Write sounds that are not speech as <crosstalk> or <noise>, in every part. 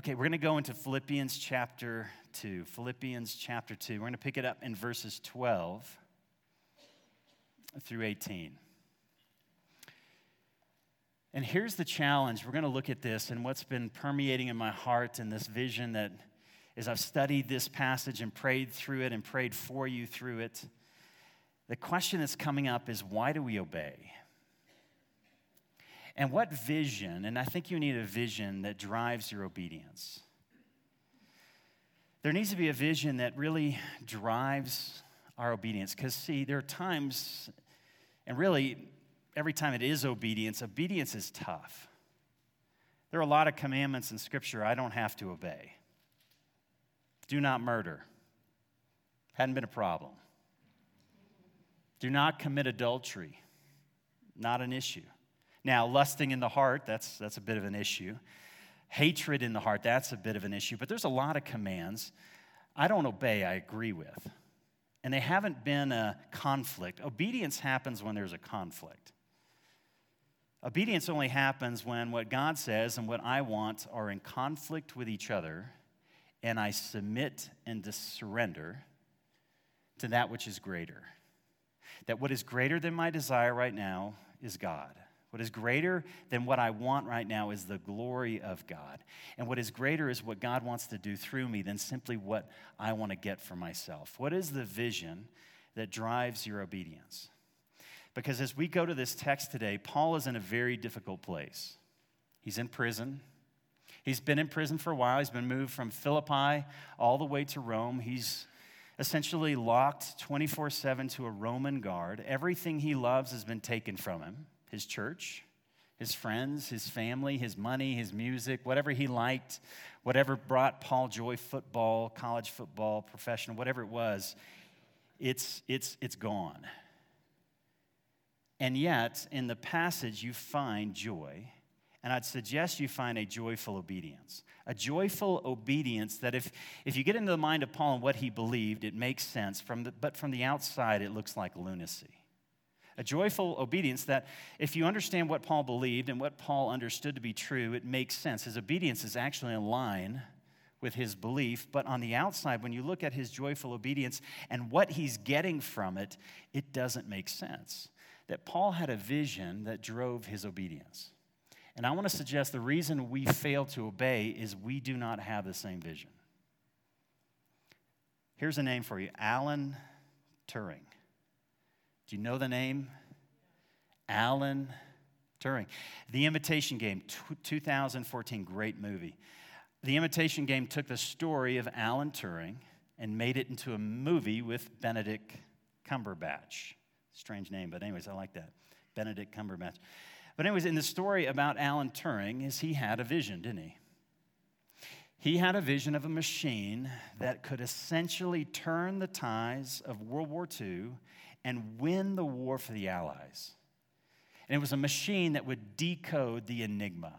Okay, we're going to go into Philippians chapter 2. Philippians chapter 2. We're going to pick it up in verses 12 through 18. And here's the challenge. We're going to look at this and what's been permeating in my heart and this vision that as I've studied this passage and prayed through it and prayed for you through it, the question that's coming up is why do we obey? And what vision, and I think you need a vision that drives your obedience. There needs to be a vision that really drives our obedience. Because, see, there are times, and really, every time it is obedience, obedience is tough. There are a lot of commandments in Scripture I don't have to obey. Do not murder. Hadn't been a problem. Do not commit adultery. Not an issue. Now, lusting in the heart, that's, that's a bit of an issue. Hatred in the heart, that's a bit of an issue. But there's a lot of commands I don't obey, I agree with. And they haven't been a conflict. Obedience happens when there's a conflict. Obedience only happens when what God says and what I want are in conflict with each other, and I submit and surrender to that which is greater. That what is greater than my desire right now is God. What is greater than what I want right now is the glory of God. And what is greater is what God wants to do through me than simply what I want to get for myself. What is the vision that drives your obedience? Because as we go to this text today, Paul is in a very difficult place. He's in prison. He's been in prison for a while. He's been moved from Philippi all the way to Rome. He's essentially locked 24 7 to a Roman guard. Everything he loves has been taken from him his church, his friends, his family, his money, his music, whatever he liked, whatever brought Paul joy football, college football, professional, whatever it was, it's, it's, it's gone. And yet, in the passage, you find joy. And I'd suggest you find a joyful obedience. A joyful obedience that, if, if you get into the mind of Paul and what he believed, it makes sense. From the, but from the outside, it looks like lunacy a joyful obedience that if you understand what Paul believed and what Paul understood to be true, it makes sense. His obedience is actually in line with his belief, but on the outside, when you look at his joyful obedience and what he's getting from it, it doesn't make sense. That Paul had a vision that drove his obedience. And I want to suggest the reason we fail to obey is we do not have the same vision. Here's a name for you Alan Turing. Do you know the name? Alan Turing. The Imitation Game, 2014, great movie. The Imitation Game took the story of Alan Turing and made it into a movie with Benedict Cumberbatch. Strange name, but anyways, I like that. Benedict Cumberbatch. But anyways, in the story about Alan Turing is he had a vision, didn't he? He had a vision of a machine that could essentially turn the tides of World War II and win the war for the Allies. And it was a machine that would decode the enigma.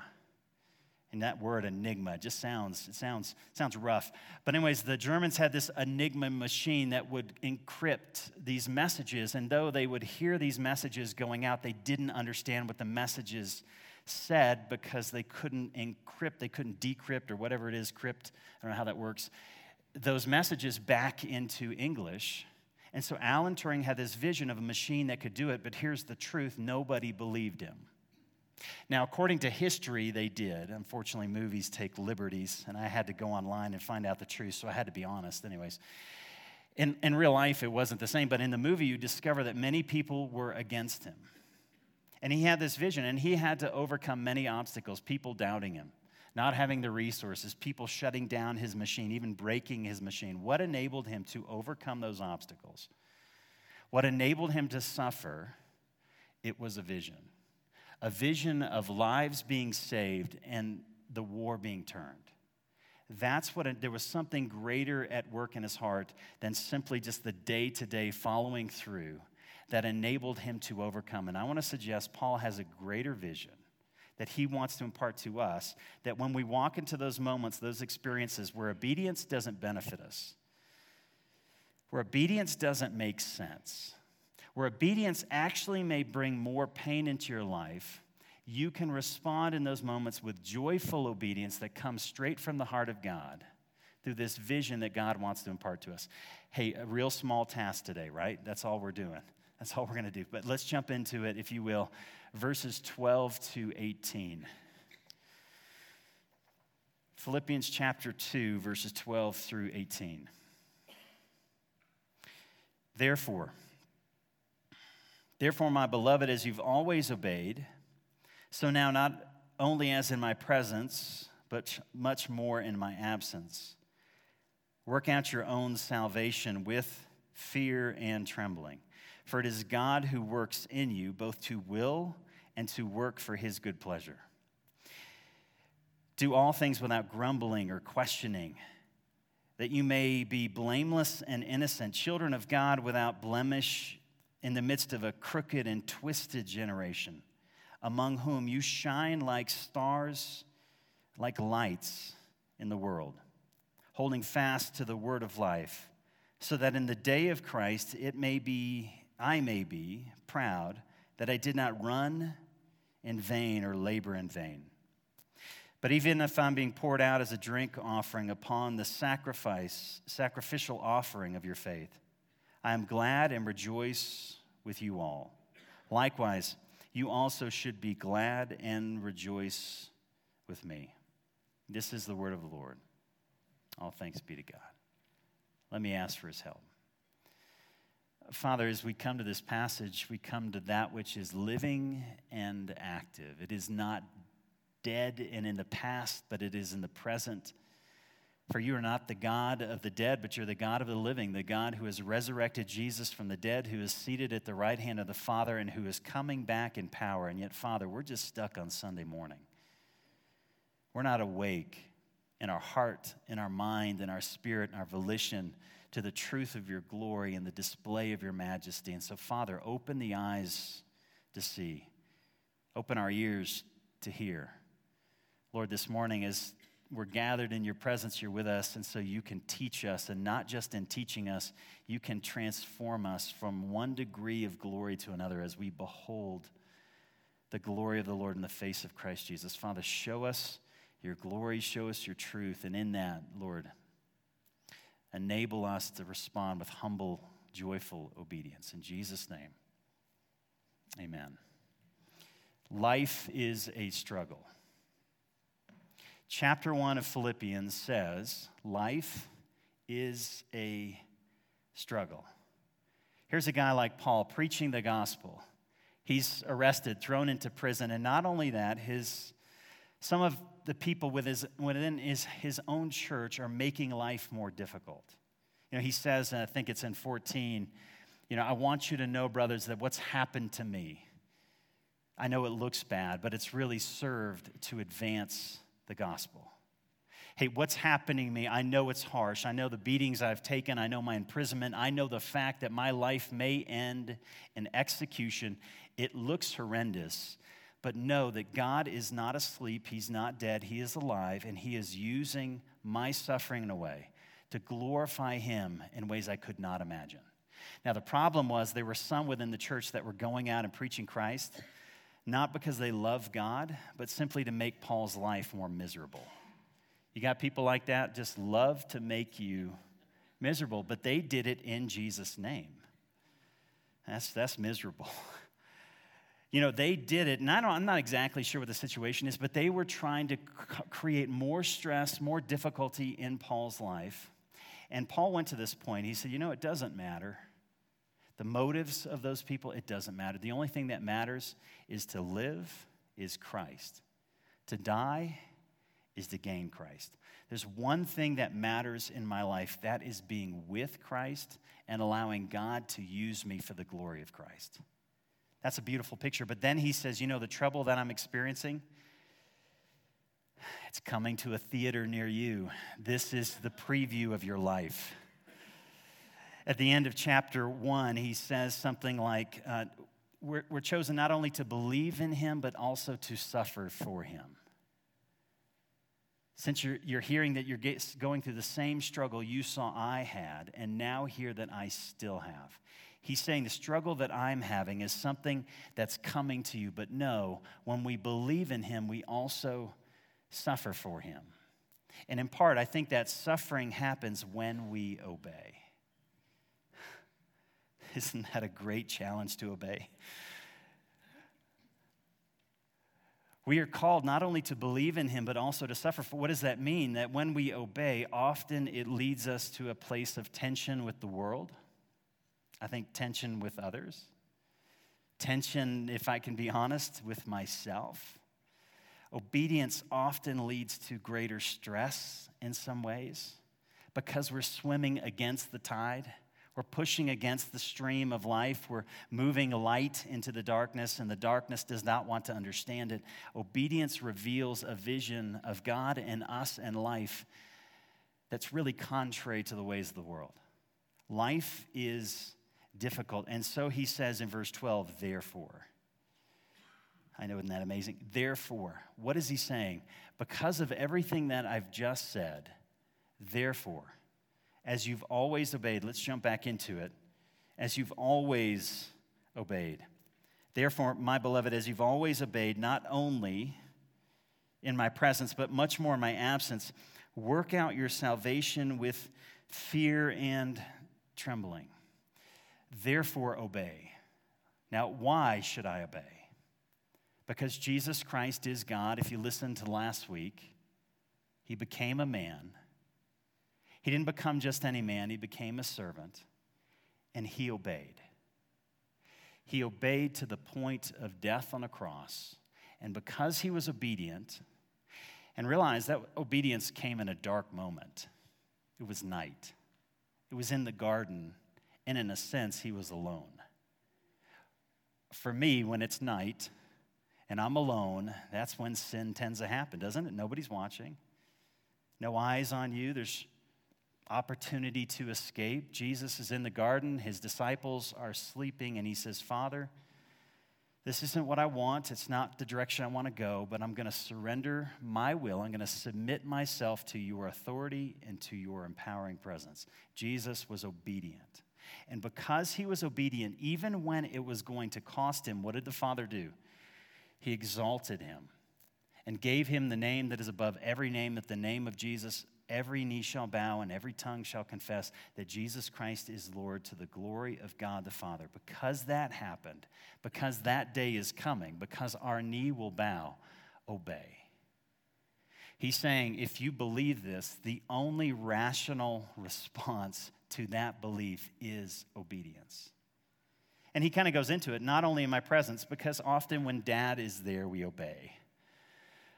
And that word enigma just sounds it sounds sounds rough. But anyways, the Germans had this enigma machine that would encrypt these messages and though they would hear these messages going out, they didn't understand what the messages said because they couldn't encrypt, they couldn't decrypt or whatever it is, crypt, I don't know how that works. Those messages back into English and so Alan Turing had this vision of a machine that could do it, but here's the truth nobody believed him. Now, according to history, they did. Unfortunately, movies take liberties, and I had to go online and find out the truth, so I had to be honest, anyways. In, in real life, it wasn't the same, but in the movie, you discover that many people were against him. And he had this vision, and he had to overcome many obstacles, people doubting him not having the resources, people shutting down his machine, even breaking his machine. What enabled him to overcome those obstacles? What enabled him to suffer? It was a vision. A vision of lives being saved and the war being turned. That's what it, there was something greater at work in his heart than simply just the day to day following through that enabled him to overcome. And I want to suggest Paul has a greater vision that He wants to impart to us, that when we walk into those moments, those experiences where obedience doesn't benefit us, where obedience doesn't make sense, where obedience actually may bring more pain into your life, you can respond in those moments with joyful obedience that comes straight from the heart of God through this vision that God wants to impart to us. Hey, a real small task today, right? That's all we're doing. That's all we're going to do. But let's jump into it, if you will, verses 12 to 18. Philippians chapter 2, verses 12 through 18. Therefore, therefore, my beloved, as you've always obeyed, so now not only as in my presence, but much more in my absence, work out your own salvation with fear and trembling. For it is God who works in you both to will and to work for his good pleasure. Do all things without grumbling or questioning, that you may be blameless and innocent, children of God without blemish in the midst of a crooked and twisted generation, among whom you shine like stars, like lights in the world, holding fast to the word of life, so that in the day of Christ it may be, I may be proud that I did not run in vain or labor in vain. But even if I'm being poured out as a drink offering upon the sacrifice, sacrificial offering of your faith, I am glad and rejoice with you all. Likewise, you also should be glad and rejoice with me. This is the word of the Lord. All thanks be to God. Let me ask for his help. Father, as we come to this passage, we come to that which is living and active. It is not dead and in the past, but it is in the present. For you are not the God of the dead, but you're the God of the living, the God who has resurrected Jesus from the dead, who is seated at the right hand of the Father, and who is coming back in power. And yet, Father, we're just stuck on Sunday morning. We're not awake in our heart, in our mind, in our spirit, in our volition to the truth of your glory and the display of your majesty. And so, Father, open the eyes to see, open our ears to hear. Lord, this morning as we're gathered in your presence, you're with us, and so you can teach us, and not just in teaching us, you can transform us from one degree of glory to another as we behold the glory of the Lord in the face of Christ Jesus. Father, show us your glory, show us your truth, and in that, Lord, enable us to respond with humble, joyful obedience. In Jesus' name, amen. Life is a struggle chapter 1 of Philippians says life is a struggle. Here's a guy like Paul preaching the gospel. He's arrested, thrown into prison, and not only that, his, some of the people within his, his own church are making life more difficult. You know, he says, and I think it's in 14, you know, I want you to know, brothers, that what's happened to me, I know it looks bad, but it's really served to advance the gospel. Hey, what's happening to me? I know it's harsh. I know the beatings I've taken. I know my imprisonment. I know the fact that my life may end in execution. It looks horrendous, but know that God is not asleep. He's not dead. He is alive, and He is using my suffering in a way to glorify Him in ways I could not imagine. Now, the problem was there were some within the church that were going out and preaching Christ not because they love God, but simply to make Paul's life more miserable. You got people like that just love to make you miserable, but they did it in Jesus' name. That's, that's miserable. <laughs> You know, they did it, and I am not exactly sure what the situation is, but they were trying to c- create more stress, more difficulty in Paul's life. And Paul went to this point. He said, You know, it doesn't matter. The motives of those people, it doesn't matter. The only thing that matters is to live is Christ. To die is to gain Christ. There's one thing that matters in my life that is being with Christ and allowing God to use me for the glory of Christ. That's a beautiful picture. But then he says, You know, the trouble that I'm experiencing, it's coming to a theater near you. This is the preview of your life at the end of chapter one, he says something like, uh, we're, we're chosen not only to believe in him, but also to suffer for him. Since you're, you're hearing that you're going through the same struggle you saw I had, and now hear that I still have. He's saying the struggle that I'm having is something that's coming to you, but no, when we believe in Him, we also suffer for Him. And in part, I think that suffering happens when we obey. <sighs> Isn't that a great challenge to obey? We are called not only to believe in him, but also to suffer. For what does that mean? That when we obey, often it leads us to a place of tension with the world. I think tension with others. Tension, if I can be honest, with myself. Obedience often leads to greater stress in some ways because we're swimming against the tide. We're pushing against the stream of life. We're moving light into the darkness, and the darkness does not want to understand it. Obedience reveals a vision of God and us and life that's really contrary to the ways of the world. Life is difficult. And so he says in verse 12, therefore. I know, isn't that amazing? Therefore, what is he saying? Because of everything that I've just said, therefore, as you've always obeyed, let's jump back into it. As you've always obeyed. Therefore, my beloved, as you've always obeyed, not only in my presence, but much more in my absence, work out your salvation with fear and trembling. Therefore, obey. Now, why should I obey? Because Jesus Christ is God. If you listened to last week, he became a man he didn't become just any man, he became a servant, and he obeyed. He obeyed to the point of death on a cross. And because he was obedient, and realize that obedience came in a dark moment, it was night. It was in the garden, and in a sense, he was alone. For me, when it's night and I'm alone, that's when sin tends to happen, doesn't it? Nobody's watching, no eyes on you. There's opportunity to escape. Jesus is in the garden, his disciples are sleeping, and he says, Father, this isn't what I want. It's not the direction I want to go, but I'm going to surrender my will. I'm going to submit myself to your authority and to your empowering presence. Jesus was obedient. And because he was obedient, even when it was going to cost him, what did the Father do? He exalted him and gave him the name that is above every name, that the name of Jesus every knee shall bow and every tongue shall confess that Jesus Christ is Lord to the glory of God the Father. Because that happened, because that day is coming, because our knee will bow, obey. He's saying if you believe this, the only rational <laughs> response to that belief is obedience. And he kind of goes into it, not only in my presence, because often when dad is there, we obey.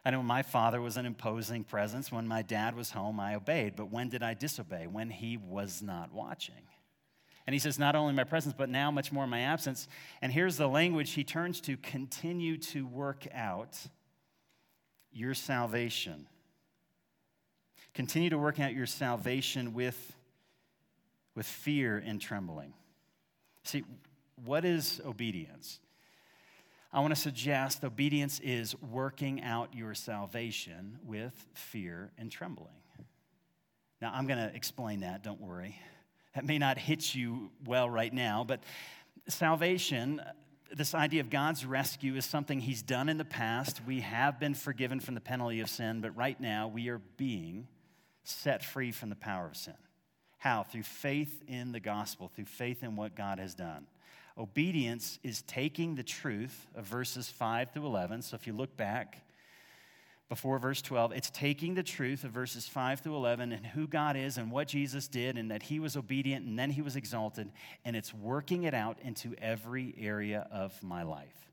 I know my father was an imposing presence. When my dad was home, I obeyed. But when did I disobey? When he was not watching. And he says, not only in my presence, but now much more in my absence. And here's the language he turns to continue to work out your salvation. Continue to work out your salvation with, with fear and trembling. See, what is obedience? I want to suggest obedience is working out your salvation with fear and trembling. Now, I'm going to explain that, don't worry. That may not hit you well right now, but salvation, this idea of God's rescue, is something He's done in the past. We have been forgiven from the penalty of sin, but right now we are being set free from the power of sin. How? Through faith in the gospel, through faith in what God has done. Obedience is taking the truth of verses 5 through 11. So if you look back before verse 12, it's taking the truth of verses 5 through 11 and who God is and what Jesus did and that he was obedient and then he was exalted, and it's working it out into every area of my life.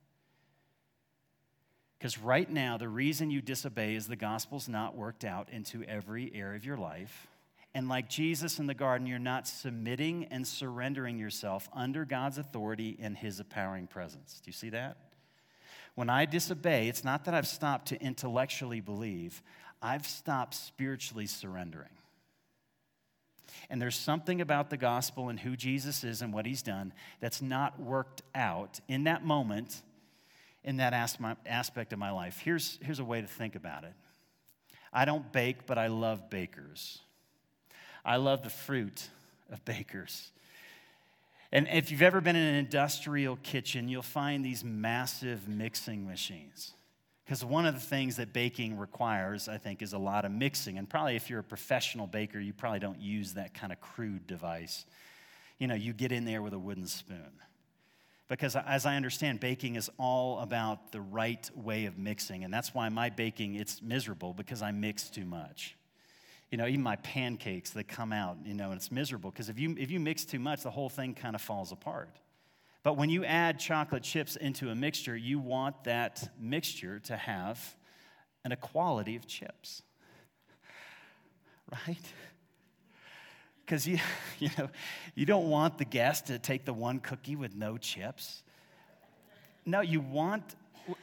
Because right now, the reason you disobey is the gospel's not worked out into every area of your life. And like Jesus in the garden, you're not submitting and surrendering yourself under God's authority and his empowering presence. Do you see that? When I disobey, it's not that I've stopped to intellectually believe, I've stopped spiritually surrendering. And there's something about the gospel and who Jesus is and what he's done that's not worked out in that moment, in that aspect of my life. Here's, here's a way to think about it I don't bake, but I love bakers. I love the fruit of bakers. And if you've ever been in an industrial kitchen, you'll find these massive mixing machines. Because one of the things that baking requires, I think, is a lot of mixing. And probably if you're a professional baker, you probably don't use that kind of crude device. You know, you get in there with a wooden spoon. Because as I understand, baking is all about the right way of mixing. And that's why my baking, it's miserable because I mix too much you know, even my pancakes that come out, you know, and it's miserable because if you, if you mix too much, the whole thing kind of falls apart. But when you add chocolate chips into a mixture, you want that mixture to have an equality of chips. Right? Because you, <laughs> you know, you don't want the guest to take the one cookie with no chips. No, you want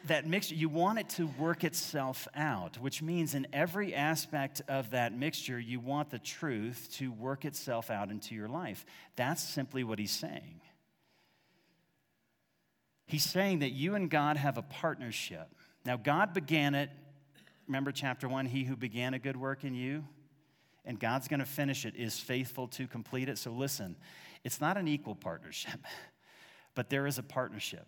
that mixture, you want it to work itself out, which means in every aspect of that mixture, you want the truth to work itself out into your life. That's simply what he's saying. He's saying that you and God have a partnership. Now, God began it. Remember chapter one, he who began a good work in you, and God's going to finish it, is faithful to complete it. So listen, it's not an equal partnership, <laughs> but there is a partnership.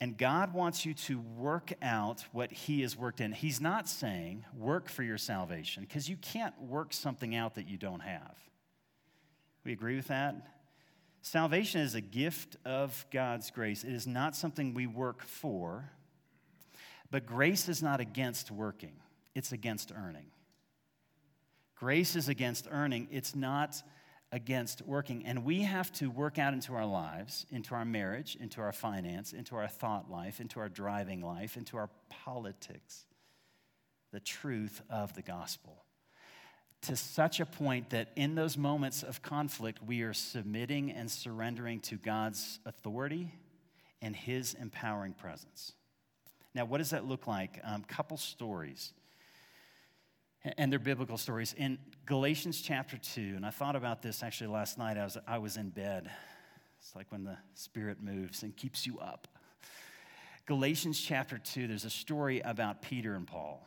And God wants you to work out what He has worked in. He's not saying work for your salvation, because you can't work something out that you don't have. We agree with that? Salvation is a gift of God's grace. It is not something we work for, but grace is not against working, it's against earning. Grace is against earning, it's not against working. And we have to work out into our lives, into our marriage, into our finance, into our thought life, into our driving life, into our politics, the truth of the gospel. To such a point that in those moments of conflict, we are submitting and surrendering to God's authority and His empowering presence. Now, what does that look like? Um, couple stories and they're biblical stories. In Galatians chapter 2, and I thought about this actually last night, I was, I was in bed. It's like when the Spirit moves and keeps you up. Galatians chapter 2, there's a story about Peter and Paul.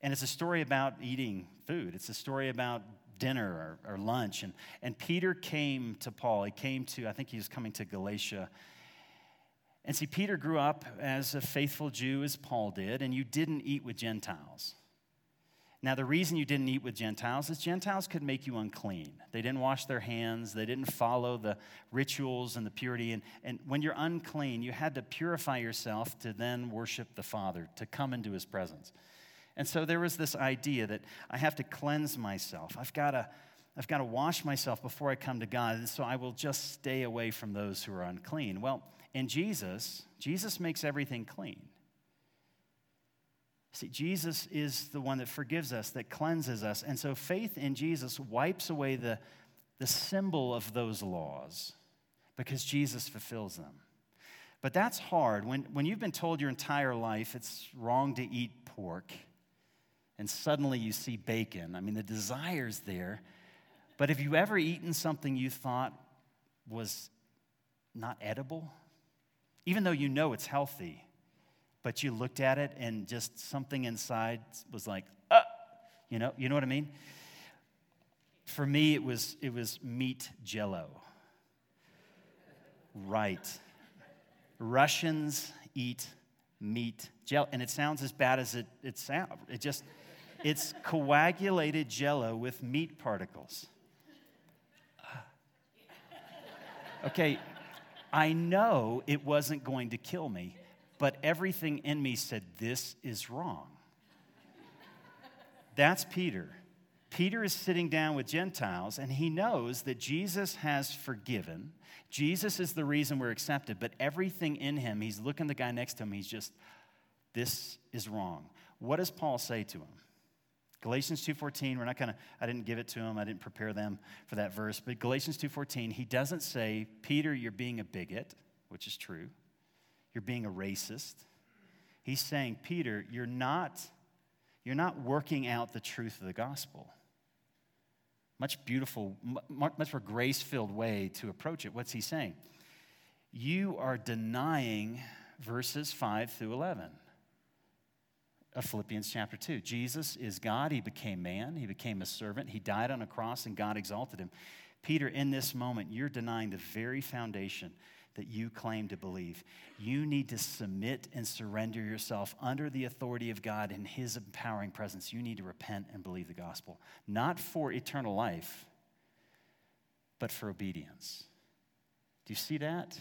And it's a story about eating food, it's a story about dinner or, or lunch. And, and Peter came to Paul. He came to, I think he was coming to Galatia. And see, Peter grew up as a faithful Jew as Paul did, and you didn't eat with Gentiles. Now, the reason you didn't eat with Gentiles is Gentiles could make you unclean. They didn't wash their hands, they didn't follow the rituals and the purity. And, and when you're unclean, you had to purify yourself to then worship the Father, to come into his presence. And so there was this idea that I have to cleanse myself. I've got to, I've got to wash myself before I come to God. And so I will just stay away from those who are unclean. Well, in Jesus, Jesus makes everything clean. See, Jesus is the one that forgives us, that cleanses us. And so faith in Jesus wipes away the, the symbol of those laws because Jesus fulfills them. But that's hard. When, when you've been told your entire life it's wrong to eat pork, and suddenly you see bacon, I mean, the desire's there. But have you ever eaten something you thought was not edible? Even though you know it's healthy, but you looked at it and just something inside was like, uh, you know, you know what I mean? For me, it was it was meat jello. Right. Russians eat meat jello, and it sounds as bad as it, it sounds. It just, it's coagulated jello with meat particles. Okay, I know it wasn't going to kill me, but everything in me said, This is wrong. That's Peter. Peter is sitting down with Gentiles and he knows that Jesus has forgiven. Jesus is the reason we're accepted, but everything in him, he's looking the guy next to him, he's just, this is wrong. What does Paul say to him? Galatians 2:14, we're not going to I didn't give it to him. I didn't prepare them for that verse, but Galatians 2:14, he doesn't say, "Peter, you're being a bigot," which is true you're being a racist. He's saying, Peter, you're not, you're not working out the truth of the gospel. Much beautiful, much more grace filled way to approach it. What's he saying? You are denying verses 5 through 11 of Philippians chapter 2. Jesus is God. He became man. He became a servant. He died on a cross, and God exalted him. Peter, in this moment, you're denying the very foundation that you claim to believe. You need to submit and surrender yourself under the authority of God in His empowering presence. You need to repent and believe the gospel, not for eternal life, but for obedience. Do you see that?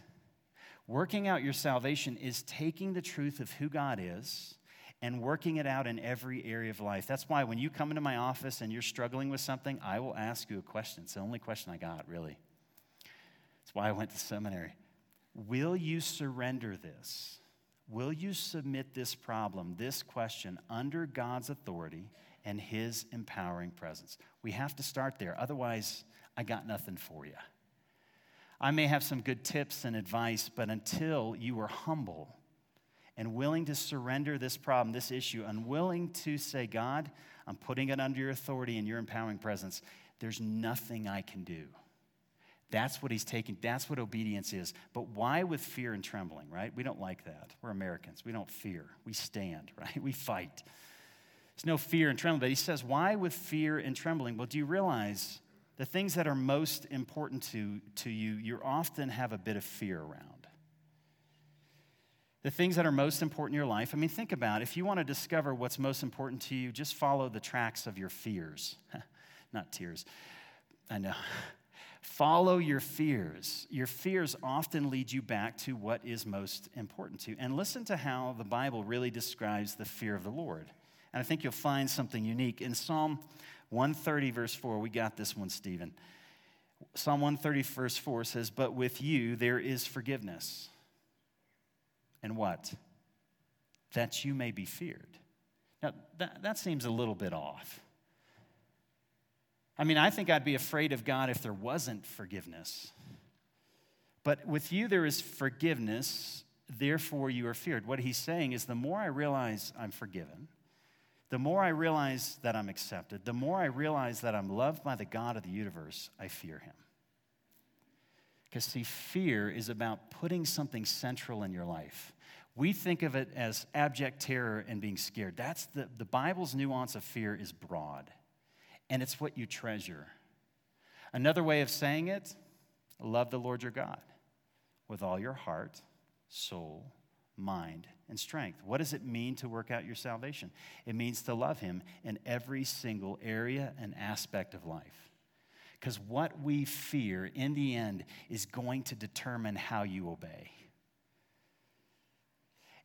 Working out your salvation is taking the truth of who God is and working it out in every area of life. That's why when you come into my office and you're struggling with something, I will ask you a question. It's the only question I got, really. That's why I went to seminary. Will you surrender this? Will you submit this problem, this question, under God's authority and His empowering presence? We have to start there. Otherwise, I got nothing for you. I may have some good tips and advice, but until you are humble and willing to surrender this problem, this issue, unwilling to say, God, I'm putting it under your authority and your empowering presence, there's nothing I can do. That's what he's taking. That's what obedience is. But why with fear and trembling, right? We don't like that. We're Americans. We don't fear. We stand, <laughs> right? We fight. There's no fear and trembling. But he says, why with fear and trembling? Well, do you realize the things that are most important to, to you, you often have a bit of fear around. The things that are most important in your life, I mean, think about it. if you want to discover what's most important to you, just follow the tracks of your fears. <laughs> Not tears. I know. Follow your fears. Your fears often lead you back to what is most important to you. And listen to how the Bible really describes the fear of the Lord. And I think you'll find something unique. In Psalm 130, verse 4, we got this one, Stephen. Psalm 130, verse 4 says, But with you there is forgiveness. And what? That you may be feared. Now, that, that seems a little bit off. I mean, I think I'd be afraid of God if there wasn't forgiveness. But with you there is forgiveness, therefore you are feared. What he's saying is the more I realize I'm forgiven, the more I realize that I'm accepted, the more I realize that I'm loved by the God of the universe, I fear him. Because, see, fear is about putting something central in your life. We think of it as abject terror and being scared. That's the, the Bible's nuance of fear is broad, and it's what you treasure. Another way of saying it love the Lord your God with all your heart, soul, mind, and strength. What does it mean to work out your salvation? It means to love Him in every single area and aspect of life. Because what we fear in the end is going to determine how you obey.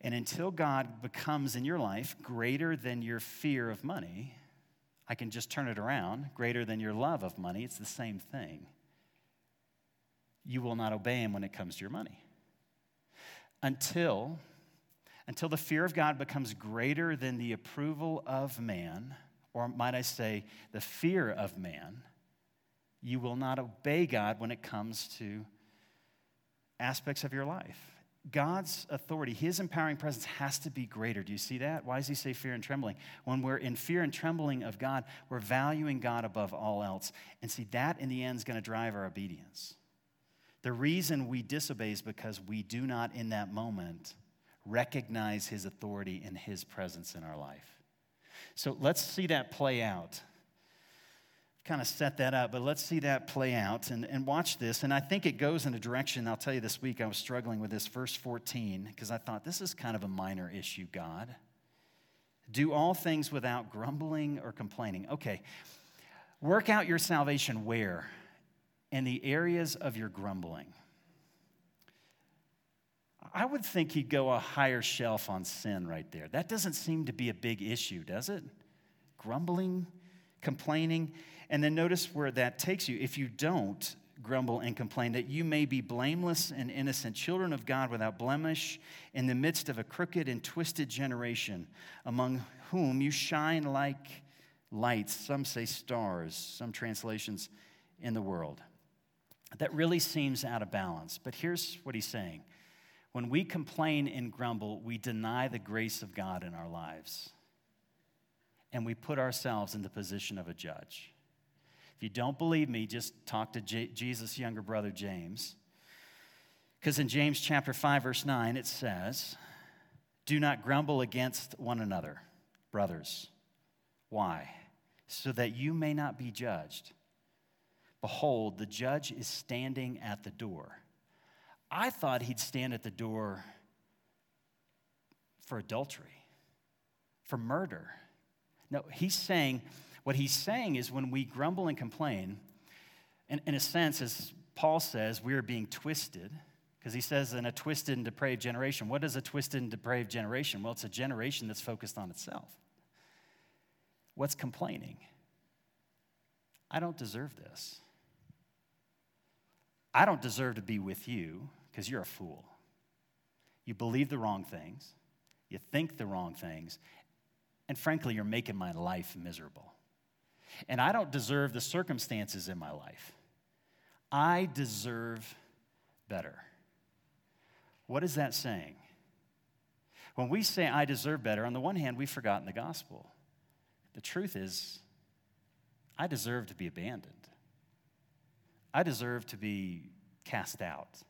And until God becomes in your life greater than your fear of money, I can just turn it around greater than your love of money. It's the same thing. You will not obey Him when it comes to your money. Until until the fear of God becomes greater than the approval of man, or might I say, the fear of man, you will not obey God when it comes to aspects of your life. God's authority, his empowering presence has to be greater. Do you see that? Why does he say fear and trembling? When we're in fear and trembling of God, we're valuing God above all else. And see, that in the end is going to drive our obedience. The reason we disobey is because we do not, in that moment, recognize his authority and his presence in our life. So let's see that play out. Kind of set that up, but let's see that play out and, and watch this. And I think it goes in a direction. I'll tell you this week, I was struggling with this, verse 14, because I thought this is kind of a minor issue, God. Do all things without grumbling or complaining. Okay, work out your salvation where? In the areas of your grumbling. I would think he'd go a higher shelf on sin right there. That doesn't seem to be a big issue, does it? Grumbling, complaining. And then notice where that takes you. If you don't grumble and complain, that you may be blameless and innocent, children of God without blemish, in the midst of a crooked and twisted generation, among whom you shine like lights. Some say stars, some translations in the world. That really seems out of balance. But here's what he's saying when we complain and grumble, we deny the grace of God in our lives. And we put ourselves in the position of a judge. You don't believe me, just talk to J- Jesus' younger brother, James. Because in James chapter 5, verse 9, it says, Do not grumble against one another, brothers. Why? So that you may not be judged. Behold, the judge is standing at the door. I thought he'd stand at the door for adultery, for murder. No, he's saying, what he's saying is when we grumble and complain, and in a sense, as Paul says, we are being twisted, because he says in a twisted and depraved generation. What is a twisted and depraved generation? Well, it's a generation that's focused on itself. What's complaining? I don't deserve this. I don't deserve to be with you because you're a fool. You believe the wrong things, you think the wrong things, and frankly, you're making my life miserable. And I don't deserve the circumstances in my life. I deserve better. What is that saying? When we say I deserve better, on the one hand, we've forgotten the gospel. The truth is, I deserve to be abandoned. I deserve to be cast out.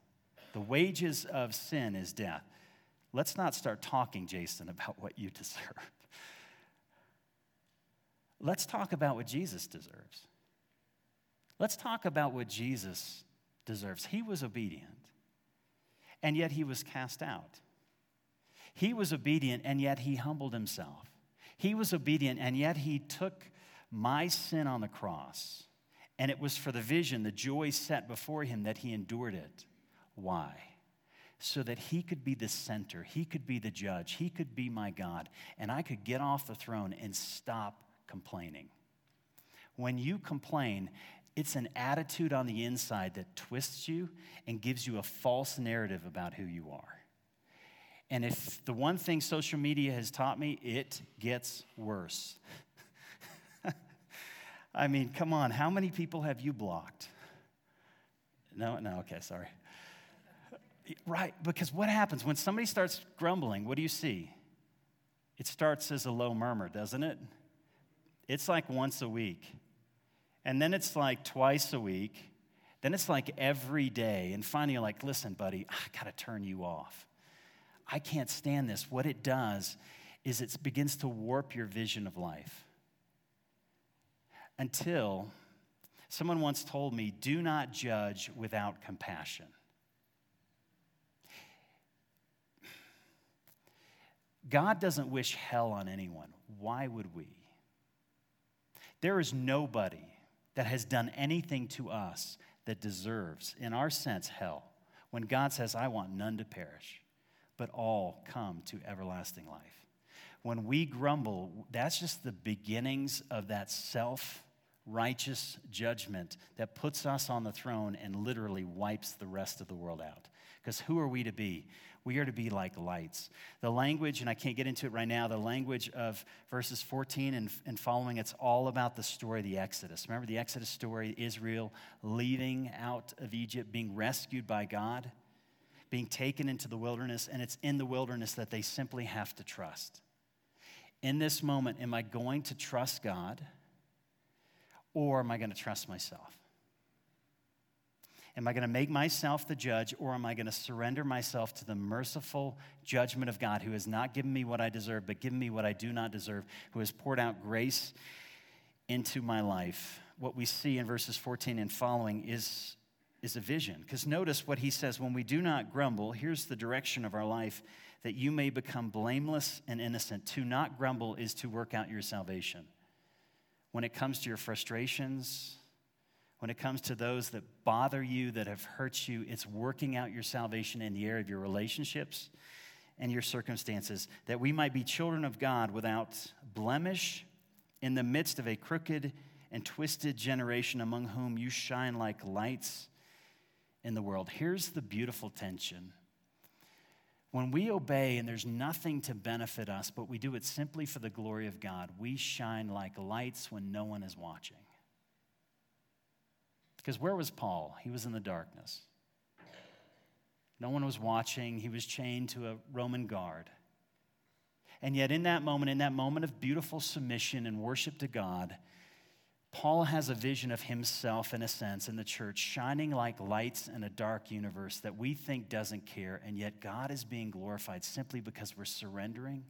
The wages of sin is death. Let's not start talking, Jason, about what you <laughs> deserve. Let's talk about what Jesus deserves. Let's talk about what Jesus deserves. He was obedient, and yet he was cast out. He was obedient, and yet he humbled himself. He was obedient, and yet he took my sin on the cross. And it was for the vision, the joy set before him, that he endured it. Why? So that he could be the center, he could be the judge, he could be my God, and I could get off the throne and stop complaining. When you complain, it's an attitude on the inside that twists you and gives you a false narrative about who you are. And if the one thing social media has taught me, it gets worse. <laughs> I mean, come on, how many people have you blocked? No, no, okay, sorry. Right, because what happens when somebody starts grumbling? What do you see? It starts as a low murmur, doesn't it? It's like once a week. And then it's like twice a week. Then it's like every day. And finally, you're like, listen, buddy, I got to turn you off. I can't stand this. What it does is it begins to warp your vision of life. Until someone once told me, do not judge without compassion. God doesn't wish hell on anyone. Why would we? There is nobody that has done anything to us that deserves, in our sense, hell. When God says, I want none to perish but all come to everlasting life. When we grumble, that's just the beginnings of that self righteous judgment that puts us on the throne and literally wipes the rest of the world out. Because who are we to be? We are to be like lights. The language, and I can't get into it right now, the language of verses 14 and, and following, it's all about the story of the Exodus. Remember the Exodus story, Israel leaving out of Egypt, being rescued by God? being taken into the wilderness, and it's in the wilderness that they simply have to trust. In this moment, am I going to trust God or am I going to trust myself? Am I going to make myself the judge or am I going to surrender myself to the merciful judgment of God who has not given me what I deserve, but given me what I do not deserve, who has poured out grace into my life? What we see in verses 14 and following is is a vision. Because notice what he says when we do not grumble, here's the direction of our life that you may become blameless and innocent. To not grumble is to work out your salvation. When it comes to your frustrations, when it comes to those that bother you, that have hurt you, it's working out your salvation in the area of your relationships and your circumstances, that we might be children of God without blemish in the midst of a crooked and twisted generation among whom you shine like lights in the world. Here's the beautiful tension. When we obey and there's nothing to benefit us, but we do it simply for the glory of God, we shine like lights when no one is watching. Because where was Paul? He was in the darkness. No one was watching. He was chained to a Roman guard. And yet, in that moment, in that moment of beautiful submission and worship to God, Paul has a vision of himself, in a sense, in the church, shining like lights in a dark universe that we think doesn't care, and yet God is being glorified simply because we're surrendering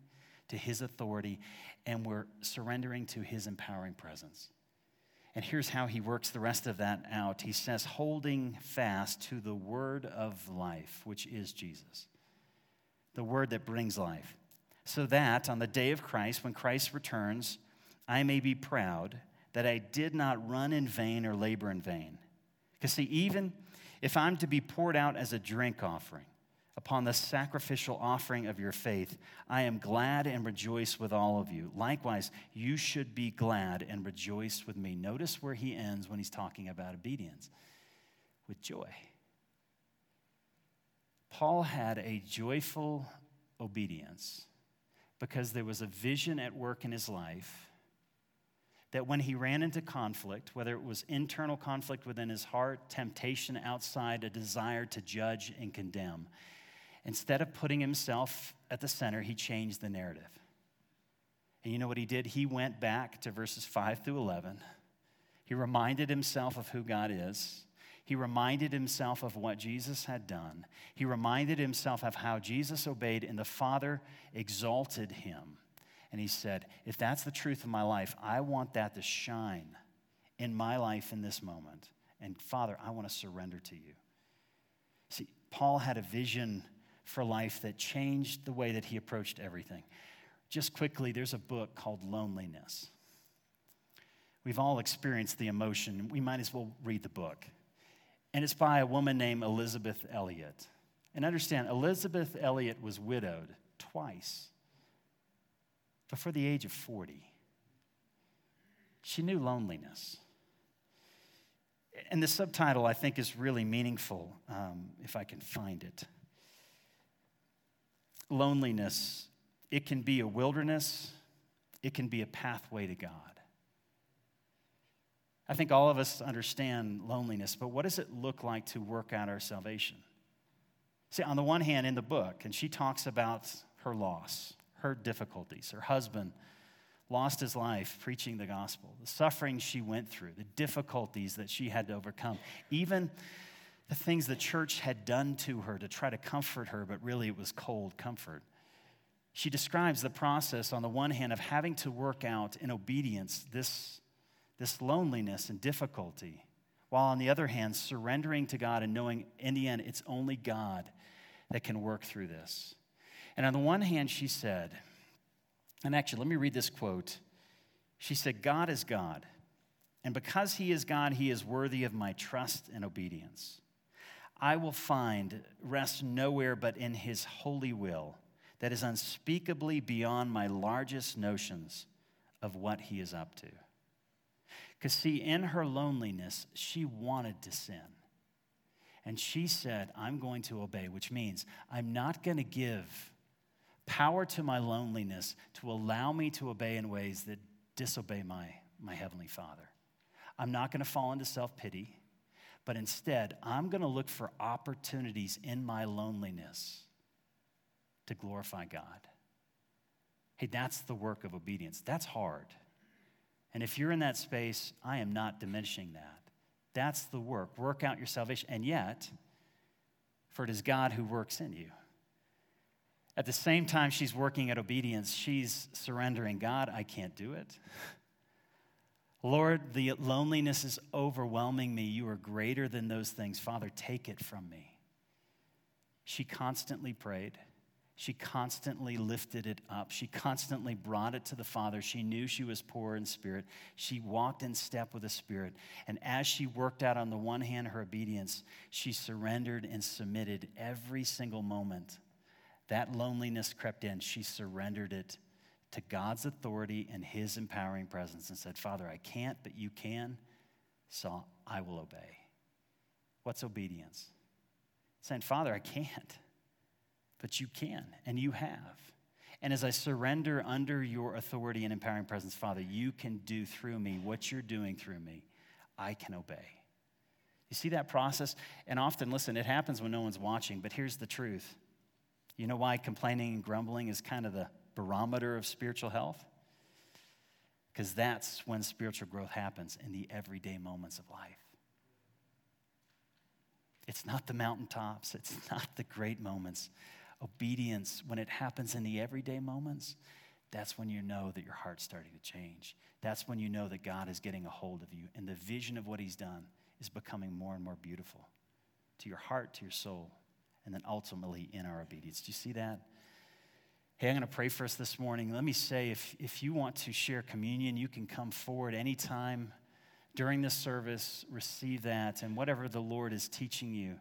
to his authority and we're surrendering to his empowering presence. And here's how he works the rest of that out. He says, holding fast to the word of life, which is Jesus, the word that brings life, so that on the day of Christ, when Christ returns, I may be proud that I did not run in vain or labor in vain. Because, see, even if I'm to be poured out as a drink offering upon the sacrificial offering of your faith, I am glad and rejoice with all of you. Likewise, you should be glad and rejoice with me. Notice where he ends when he's talking about obedience with joy. Paul had a joyful obedience because there was a vision at work in his life that when he ran into conflict, whether it was internal conflict within his heart, temptation outside, a desire to judge and condemn, instead of putting himself at the center, he changed the narrative. And you know what he did? He went back to verses 5 through 11. He reminded himself of who God is. He reminded himself of what Jesus had done. He reminded himself of how Jesus obeyed and the Father exalted him. And he said, If that's the truth of my life, I want that to shine in my life in this moment. And Father, I want to surrender to you. See, Paul had a vision for life that changed the way that he approached everything. Just quickly, there's a book called Loneliness. We've all experienced the emotion. We might as well read the book. And it's by a woman named Elisabeth Elliot. And understand, Elisabeth Elliot was widowed twice before the age of 40. She knew loneliness. And the subtitle, I think, is really meaningful um, if I can find it. Loneliness, it can be a wilderness, it can be a pathway to God. I think all of us understand loneliness, but what does it look like to work out our salvation? See, on the one hand, in the book, and she talks about her loss, her difficulties. Her husband lost his life preaching the gospel, the suffering she went through, the difficulties that she had to overcome, even the things the church had done to her to try to comfort her, but really it was cold comfort. She describes the process, on the one hand, of having to work out in obedience this, this loneliness and difficulty, while on the other hand, surrendering to God and knowing in the end it's only God that can work through this. And on the one hand, she said, and actually, let me read this quote. She said, God is God. And because he is God, he is worthy of my trust and obedience. I will find rest nowhere but in his holy will that is unspeakably beyond my largest notions of what he is up to. Because, see, in her loneliness, she wanted to sin. And she said, I'm going to obey, which means I'm not going to give power to my loneliness to allow me to obey in ways that disobey my, my Heavenly Father. I'm not going to fall into self pity, but instead, I'm going to look for opportunities in my loneliness to glorify God. Hey, that's the work of obedience. That's hard. And if you're in that space, I am not diminishing that. That's the work. Work out your salvation. And yet, for it is God who works in you. At the same time, she's working at obedience. She's surrendering God, I can't do it. <laughs> Lord, the loneliness is overwhelming me. You are greater than those things. Father, take it from me. She constantly prayed. She constantly lifted it up. She constantly brought it to the Father. She knew she was poor in spirit. She walked in step with the Spirit. And as she worked out, on the one hand, her obedience, she surrendered and submitted every single moment that loneliness crept in, she surrendered it to God's authority and His empowering presence and said, Father, I can't, but you can, so I will obey. What's obedience? Saying, Father, I can't, but you can, and you have. And as I surrender under your authority and empowering presence, Father, you can do through me what you're doing through me. I can obey. You see that process? And often, listen, it happens when no one's watching, but here's the truth you know why complaining and grumbling is kind of the barometer of spiritual health? Because that's when spiritual growth happens in the everyday moments of life. It's not the mountaintops, it's not the great moments. Obedience, when it happens in the everyday moments, that's when you know that your heart's starting to change. That's when you know that God is getting a hold of you and the vision of what He's done is becoming more and more beautiful to your heart, to your soul, and then ultimately in our obedience. Do you see that? Hey, I'm going to pray for us this morning. Let me say if, if you want to share communion, you can come forward anytime during this service, receive that, and whatever the Lord is teaching you,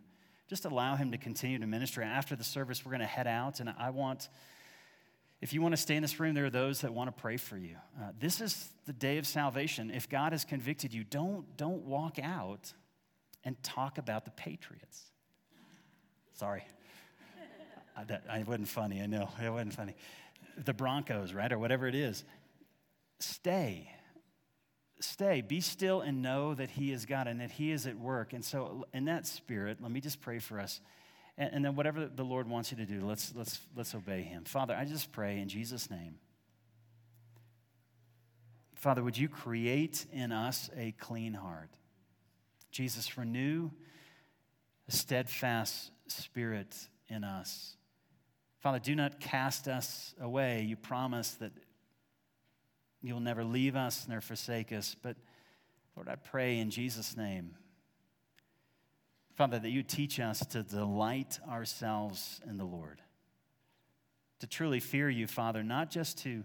just allow Him to continue to minister. After the service, we're going to head out, and I want, if you want to stay in this room, there are those that want to pray for you. Uh, this is the day of salvation. If God has convicted you, don't, don't walk out and talk about the Patriots. Sorry. I, that, I wasn't funny, I know. It wasn't funny. The Broncos, right? Or whatever it is. Stay. Stay. Be still and know that He is God and that He is at work. And so, in that spirit, let me just pray for us. And, and then, whatever the Lord wants you to do, let's, let's, let's obey Him. Father, I just pray in Jesus' name. Father, would you create in us a clean heart? Jesus, renew a steadfast spirit in us. Father, do not cast us away. You promise that you'll never leave us nor forsake us. But Lord, I pray in Jesus' name, Father, that you teach us to delight ourselves in the Lord, to truly fear you, Father, not just to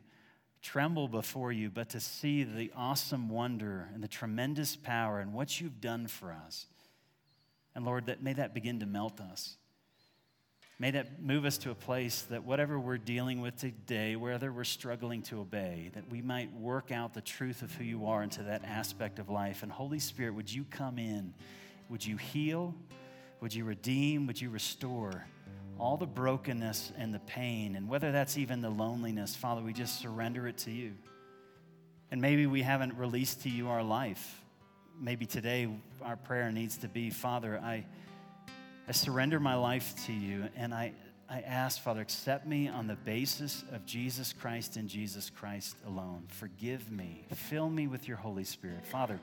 tremble before you, but to see the awesome wonder and the tremendous power and what you've done for us. And Lord, that may that begin to melt us. May that move us to a place that whatever we're dealing with today, whether we're struggling to obey, that we might work out the truth of who you are into that aspect of life. And Holy Spirit, would you come in? Would you heal? Would you redeem? Would you restore all the brokenness and the pain? And whether that's even the loneliness, Father, we just surrender it to you. And maybe we haven't released to you our life. Maybe today our prayer needs to be Father, I. I surrender my life to you, and I, I ask, Father, accept me on the basis of Jesus Christ and Jesus Christ alone. Forgive me. Fill me with your Holy Spirit. Father,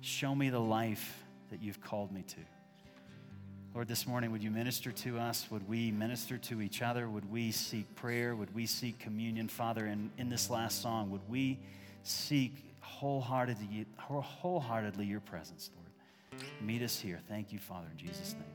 show me the life that you've called me to. Lord, this morning, would you minister to us? Would we minister to each other? Would we seek prayer? Would we seek communion? Father, in, in this last song, would we seek wholeheartedly, wholeheartedly your presence, Lord? Meet us here. Thank you, Father, in Jesus' name.